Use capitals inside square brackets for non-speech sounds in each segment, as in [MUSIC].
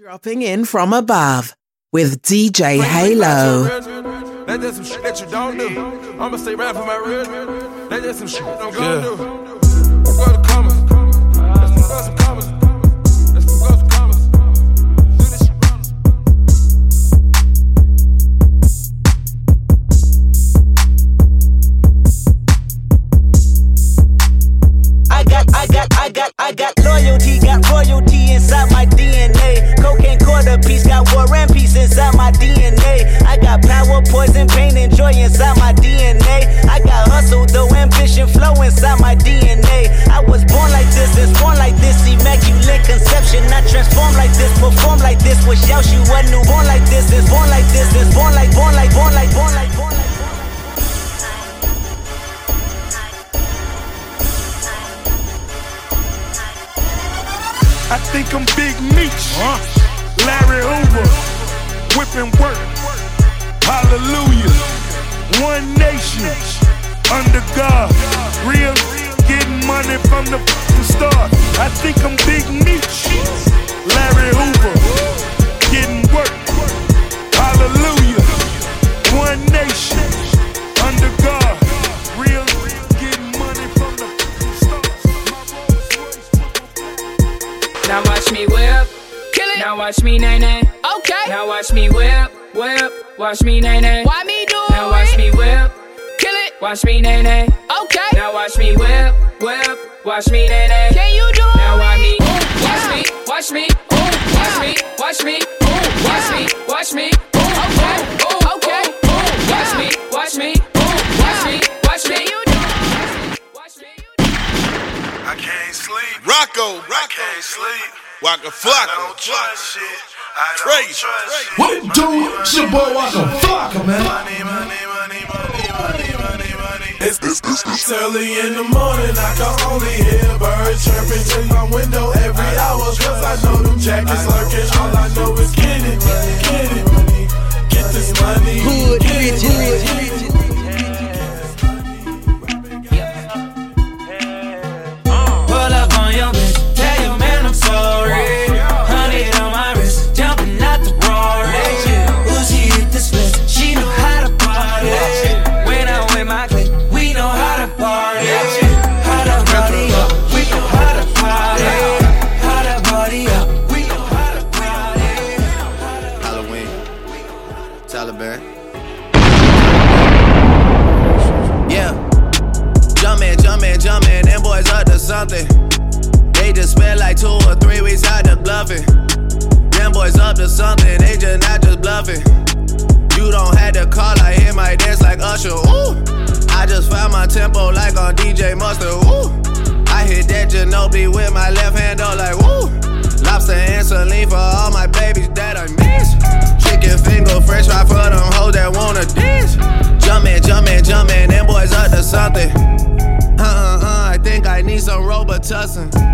Dropping in from above with DJ Halo. That's just some shit that you don't do. I'ma stay rap for my real. That's just some shit I'm gonna do. Go to commas. Let's go some commas. Let's go some commas. Do this shit wrong. I got, I got, I got, I got loyalty, got royalty inside my DNA. Cocaine quarter piece, got war and peace inside my DNA. I got power, poison, pain, and joy inside my DNA. I got hustle, though ambition, flow inside my DNA. I was born like this, and born like this, immaculate conception. I transform like this, perform like this. Was Yaoshi, what new? Born like this, is born like this, is born like, born like, born like, born like, born like. I think I'm Big Meech. Larry Hoover. Whipping work. Hallelujah. One nation. Under God. Real getting money from the f***ing start. I think I'm Big Meech. Larry Hoover. Getting work. Hallelujah. One nation. Under God. Real getting money from the start. Now watch me. Now watch me nay nay. Okay. Now watch me whip, whip. Watch me nay nay. Why me do it? Now watch me whip. Kill it. Watch me nay nay. Okay. Now watch me whip, whip. Watch me nay nay. Can you do it? Now watch me. Watch me. Watch me. Watch me. Watch me. Watch me. Watch me. Okay. Okay. Watch me. Watch me. Watch me. Watch me. Watch me. I can't sleep. Rocco, I can't sleep. Waka I Flocka, don't trust shit. I don't Crazy, trust shit. What it do? It's your boy Waka Flocka, man. Money, money, money, money, money, money, money. It's, it's, it's, it's early in the morning. I can only hear birds chirping in my window every hour. Cause I know them jackets lurking. All I know is get it, get it. Get this money. Hood get it, bitches. get it. I'm sorry. Some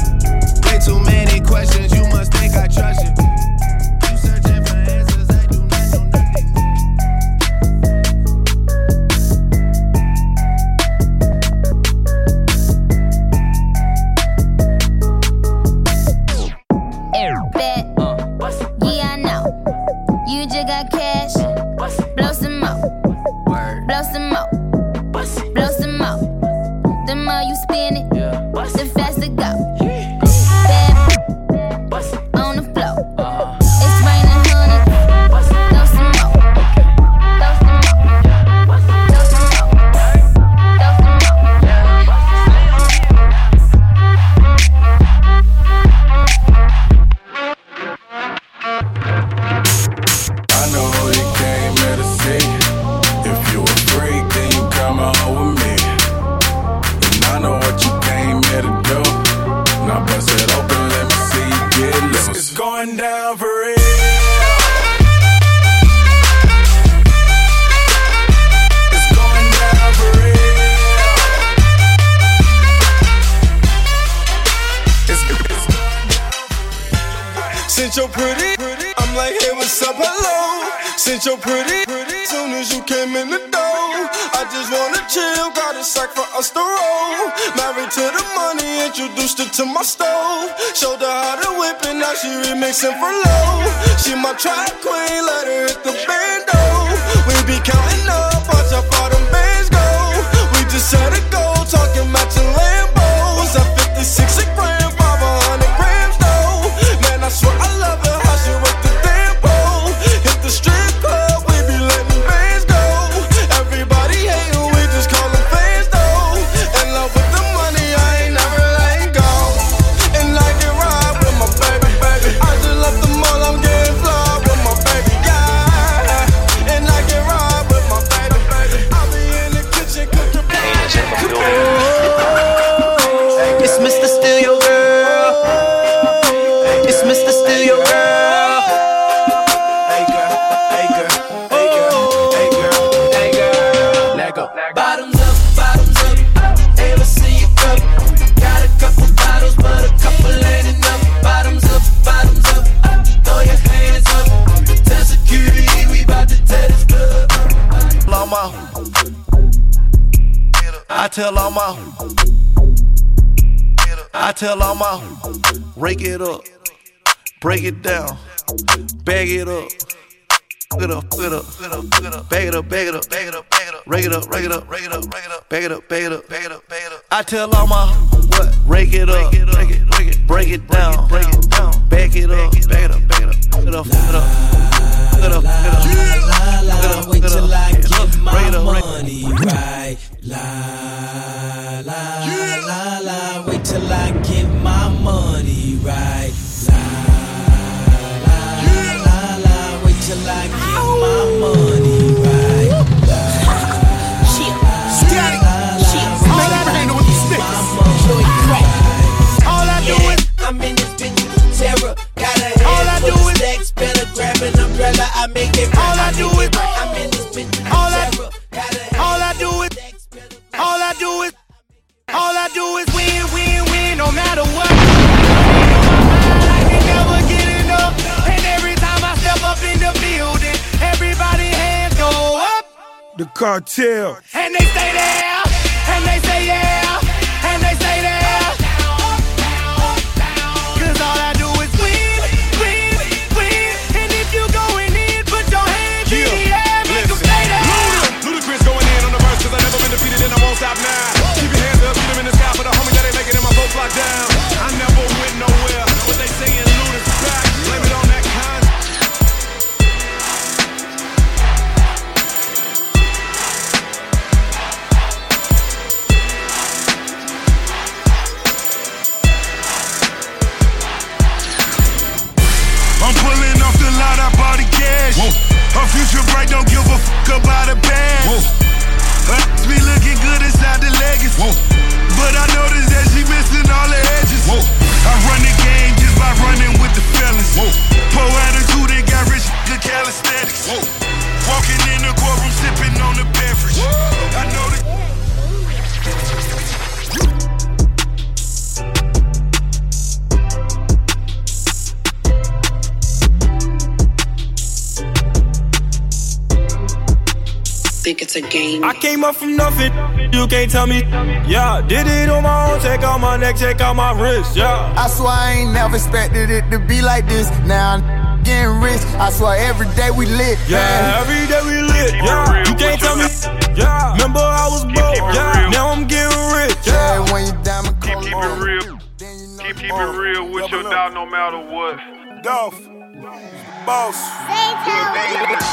You're pretty, pretty, soon as you came in the door, I just wanna chill, got a sack for us to roll. Married to the money, introduced her to my stove. Showed her how to whip it, now she remixing for low. She my track queen, let her hit the bando. Tell all my I tell all my rake it up, break it down, bag it up. Fuck it up, bag it up, bag it up, bag it up, bag it up, rake it up, rake it up, rake it up, rake it up, bag it up, bag it up, bag it up, bag it up. I tell all my what? Rake it up, rake it, rake it, break it down, break it down, bag it up, bag it up, bag it up, fuck it up, fuck it up, up, fuck it up, fuck it up, Wait till I get my rake it up, rake it up. money right. La la la la. Wait till I get my money right. Cartel. Think it's a game. I came up from nothing, you can't tell me. Yeah, did it on my own, check out my neck, check out my wrist, yeah. I swear I ain't never expected it to be like this. Now I'm getting rich. I swear every day we lit. Yeah, every day we lit, yeah. You can't tell me, yeah. Remember I was broke, yeah. Now I'm getting rich, yeah. Yeah, when you diamond Keep, keep it real. Keep, keep it real with your dog no matter what. Dolph. Boss.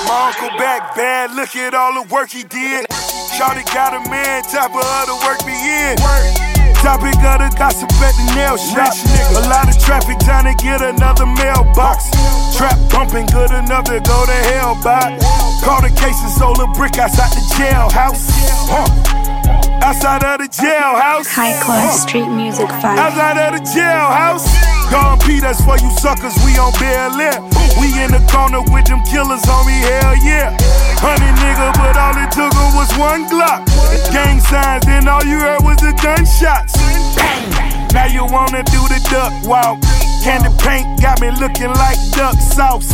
My uncle back bad, look at all the work he did. Shawty got a man, top of other work me in. Topic of the gossip at the nail shop. A lot of traffic trying to get another mailbox. Trap bumping good enough to go to hell by. Call the case and sold a brick outside the jailhouse. Huh. Outside of the jailhouse. High class street music vibe. Outside of the jailhouse. Gone P, that's for you suckers, we on Bel Air. We in the corner with them killers, homie, hell yeah. Honey nigga, but all it took her was one Glock. Gang signs, then all you heard was the gunshots. Bang! Now you wanna do the duck walk. Candy paint got me looking like duck sauce.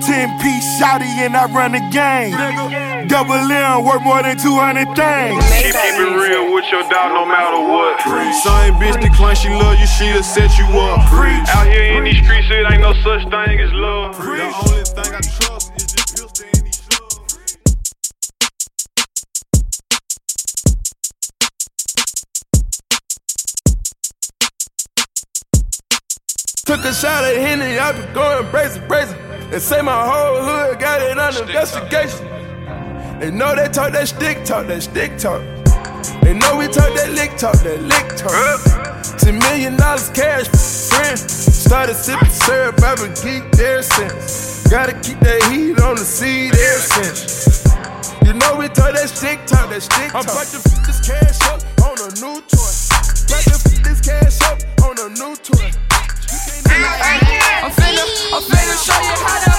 Ten piece shouty and I run the game. Double M worth more than 200 things. She keep it real with your dog no matter what. Same bitch decline, she love you, she'll set you up. Out here in these streets, it ain't no such thing as love. The only thing I trust is this pistol in these. Took a shot of Henny, I be going brazen, brazen. They say my whole hood got it under investigation. They know they talk that stick talk, that stick talk. They know we talk that lick talk, that lick talk. Ten million dollars cash, friend. Started sipping syrup, I've been geek there since. Gotta keep that heat on the seed ever since. You know we talk that stick talk, that stick talk. I'm about to f this cash up on a new toy. About to f this cash up on a new toy. Show you how to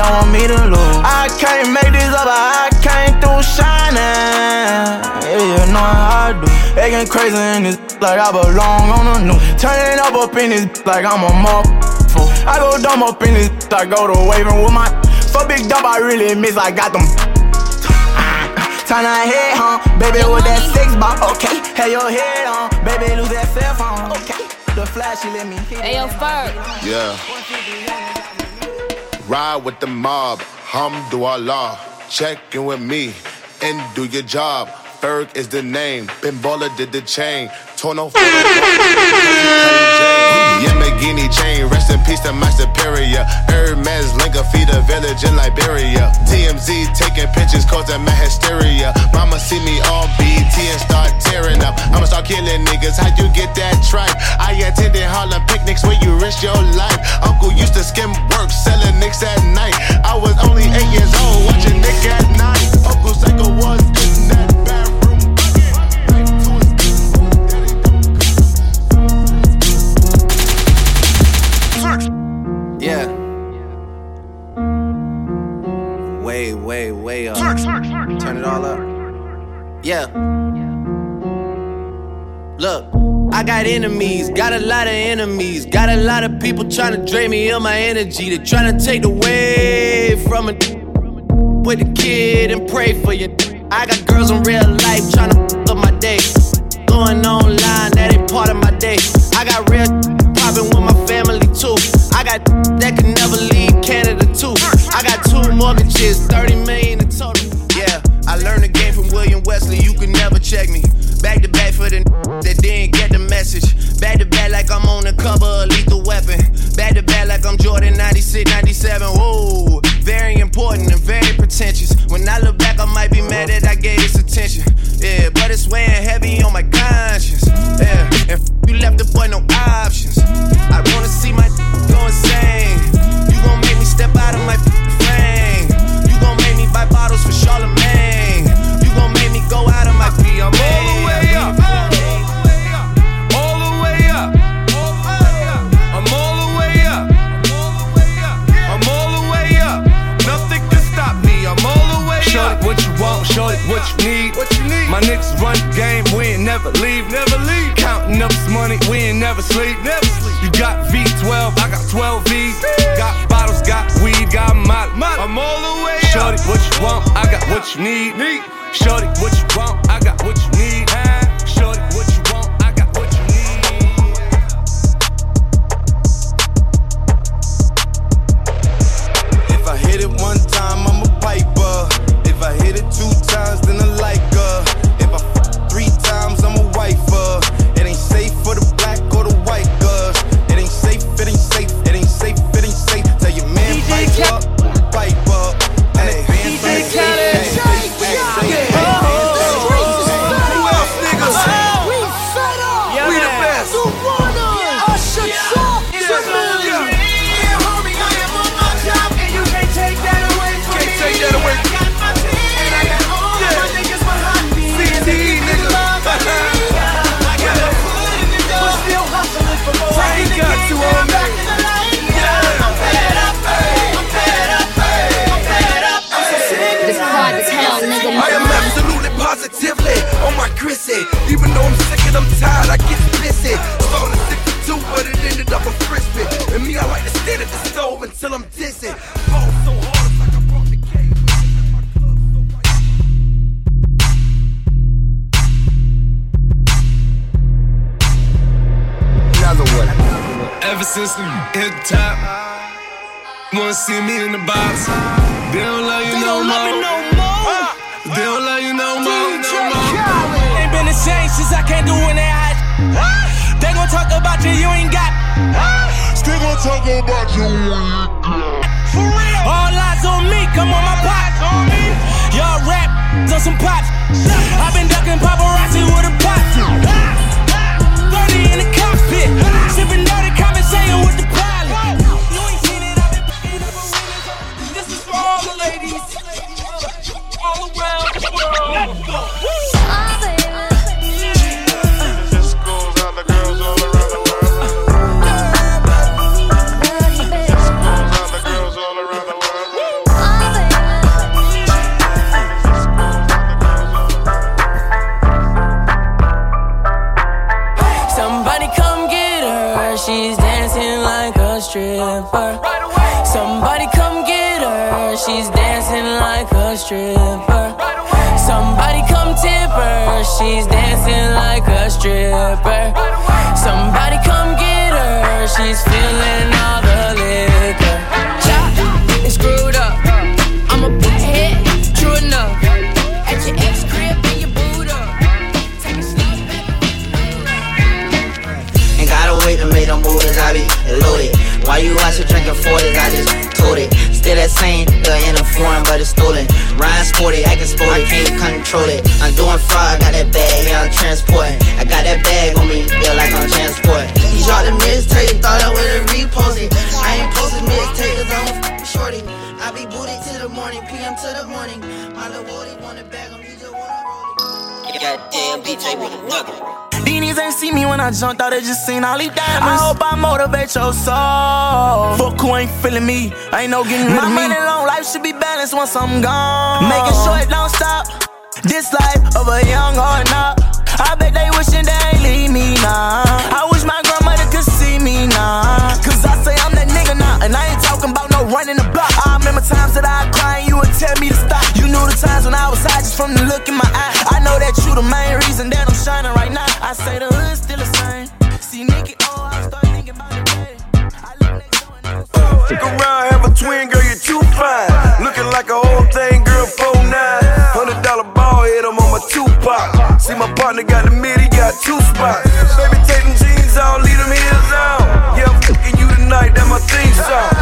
don't want me to lose. I can't make this up, I came through shining. Yeah, you know how I do. Acting crazy in this [LAUGHS] like I belong on the news. Turning up up in this [LAUGHS] like I'm a mob. I go dumb up in this, [LAUGHS] I go to waving with my. So big dub, I really miss, I got them. Turn her head, huh? Baby, with that six bar, okay. Have your head on, baby, lose that cell phone, okay. The flash, she let me hit Hey, yo, Ferg. Yeah. Ride with the mob, Hamdulillah. Check in with me and do your job. Ferg is the name. Ben Baller did the chain. Torno. Yamborghini chain. Rest in peace to my superior. Hermes Linka feed a village in Liberia. TMZ taking pictures causing my hysteria. Mama see me on BET and start tearing up. I'ma start killing niggas. How you get that tripe? I attended Harlem picnics where you risk your life. Uncle used to skim work, selling enemies, got a lot of enemies, got a lot of people trying to drain me of my energy. They trying to take away from it. With a kid and pray for you. I got girls in real life trying to up my day. Going online, that ain't part of my day. I got real popping with my family too. I got that can never leave Canada too. I got two mortgages, 30 million in total. Yeah, I learned the game from William Wesley. You can never check me. Back to back like I'm on the cover of Lethal Weapon. Back to back like I'm Jordan 96, 97. Whoa, very important and very pretentious. When I look back, I might be mad that I gave this attention. Yeah, but it's weighing heavy on my conscience. Yeah, and you left the boy no options. My niggas run the game, we ain't never leave. Never leave. Counting up this money, we ain't never sleep. Never sleep. You got V12, I got 12 V's. Got bottles, got weed, got molly. I'm all the way Shorty, what you want, I got what you need. Need. Shorty, what you want, I got what you need. Been the same since I can't do when they hot. They gon' talk about you, you ain't got. Still gon' talk about you when you got. For real. All eyes on me, come on my pops. Y'all rap on some pops. i been ducking paparazzi with a pop. 30 in the cockpit. Sipping dirty conversation with the pilot. You ain't seen it, I've been picking up arenas. This is for all the ladies. All around the world. Let's go. Stripper. Somebody come get her. She's dancing like a stripper. Somebody come tip her. She's dancing like a stripper. Somebody come get her. She's feeling all the liquor. Chop, it's screwed up. I'm a hit, true enough. At your ex crib, and your boot up. Ain't gotta wait to make them moves, I be loaded. Why you out here drinking 40s? I just told it. Still that same, the in a foreign, but it's stolen. Ryan sporty, acting sporty, can't control it. I'm doing fraud, I got that bag, yeah, I'm transporting. I got that bag on me, feel like I'm transporting. He dropped a mixtape, thought I would've reposted. I ain't posted mixtape, cause I'm a shorty. I be booty to the morning, PM to the morning. My little wanna bag him, he Goddamn BJ with a nugget. These ain't see me when I jumped out, they just seen all these diamonds. I hope I motivate your soul. Fuck who ain't feeling me, ain't no getting rid My of me. My money long life should be balanced once I'm gone. Making sure it don't stop. This life of a young or not. I bet they wishing they ain't leave me now. I wish my grandmother could see me now. Cause I say I'm that nigga now. And I ain't talking about no running the block. I remember times that I cried and you would tell me to stop. You knew the times when I was high just from the look in my eye. I know that you the main reason that I'm shining right now. I say the hood's still the same. See, Nicky, oh, I start thinking about the day. Stick around, have a twin, girl, you're too fine. Looking like a whole thing, girl, 4'9. Hundred dollar ball head, I'm on my Tupac. See, my partner got the mid, he got two spots. Baby, take them jeans out, leave them heels out. Yeah, I'm fucking you tonight, that my theme song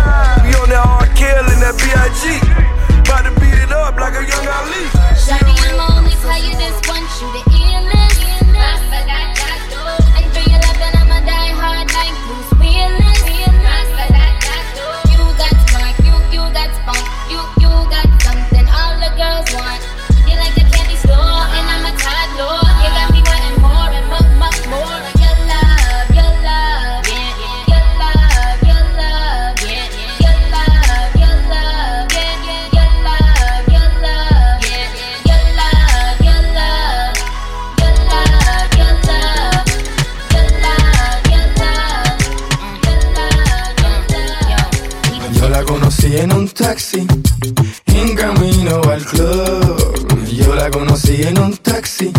that B.I.G. en un taxi, en camino al club. Yo la conocí en un taxi,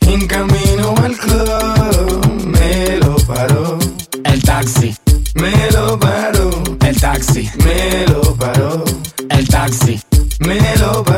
en camino al club. Me lo paró. El taxi. Me lo paró. El taxi. Me lo paró. El taxi. Me lo paró.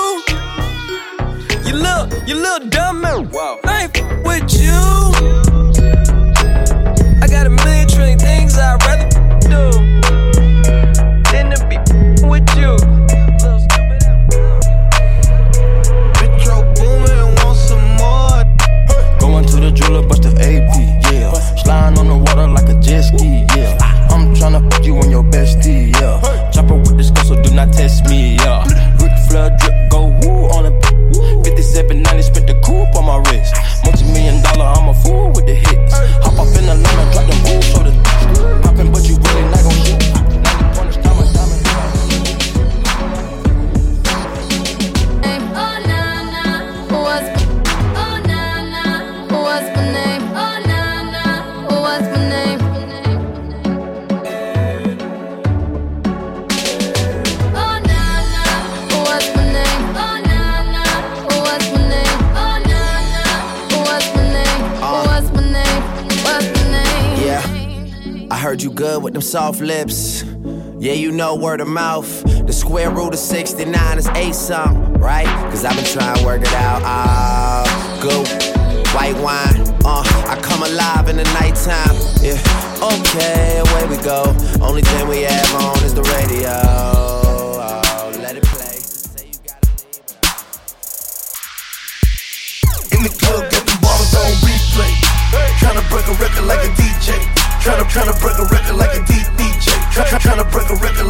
You. You little, you little dumb ass. Wow. I ain't with you. I got a million trillion things I'd rather do with them soft lips. Yeah, you know word of mouth. The square root of 69 is eight something, right? Cause I've been trying to work it out. Ah, go. White wine, uh, I come alive in the nighttime. Yeah, okay, away we go. Only thing we have on is the radio. Oh, let it play. In the club, got them ballers on replay. Break a record like a DJ. Tryna tryna break a record like a. Try, try, tryna break a record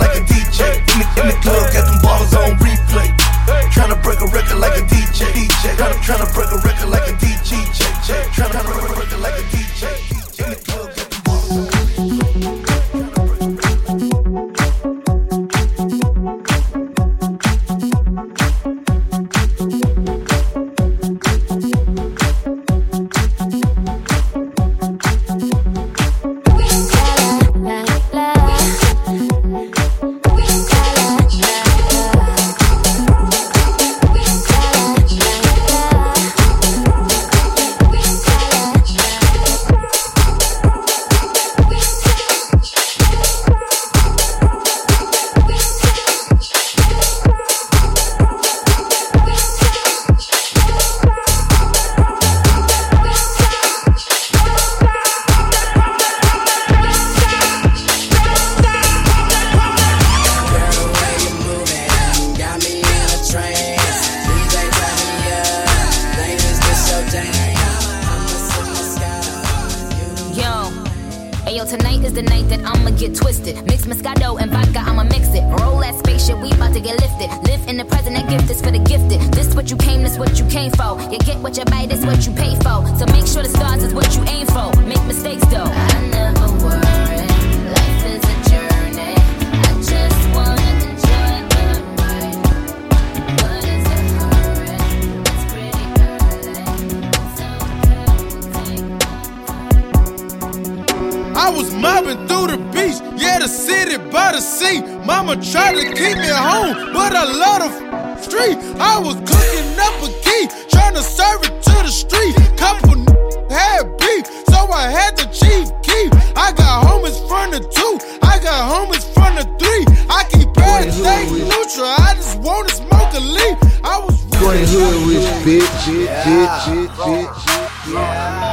I was mobbing through the beach, yeah, the city by the sea. Mama tried to keep me at home, but I love the f- street. I was cooking up a key, trying to serve it to the street. Couple n- had beef, so I had the chief key. I got homies from the two, I got homies from the three. I keep everything neutral, I just wanna smoke a leaf. I was Twenty hood rich bitch, bitch, bitch, bitch. Yeah.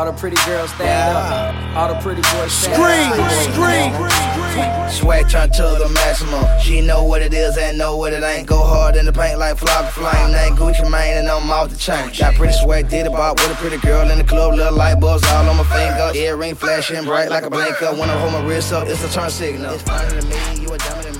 All the pretty pretty girls stand up. All the pretty boys stand Scream, up. scream. scream. Swag turned to the maximum. She know what it is and know what it ain't. Go hard in the paint like Flocka Flame. Name Gucci Mane and I'm off the chain. Got pretty swag, did it bop with a pretty girl in the club. Little light bulbs all on my finger. Earring flashing bright like a blinker. When I hold my wrist up, it's a turn signal. It's funny to me, you a dummy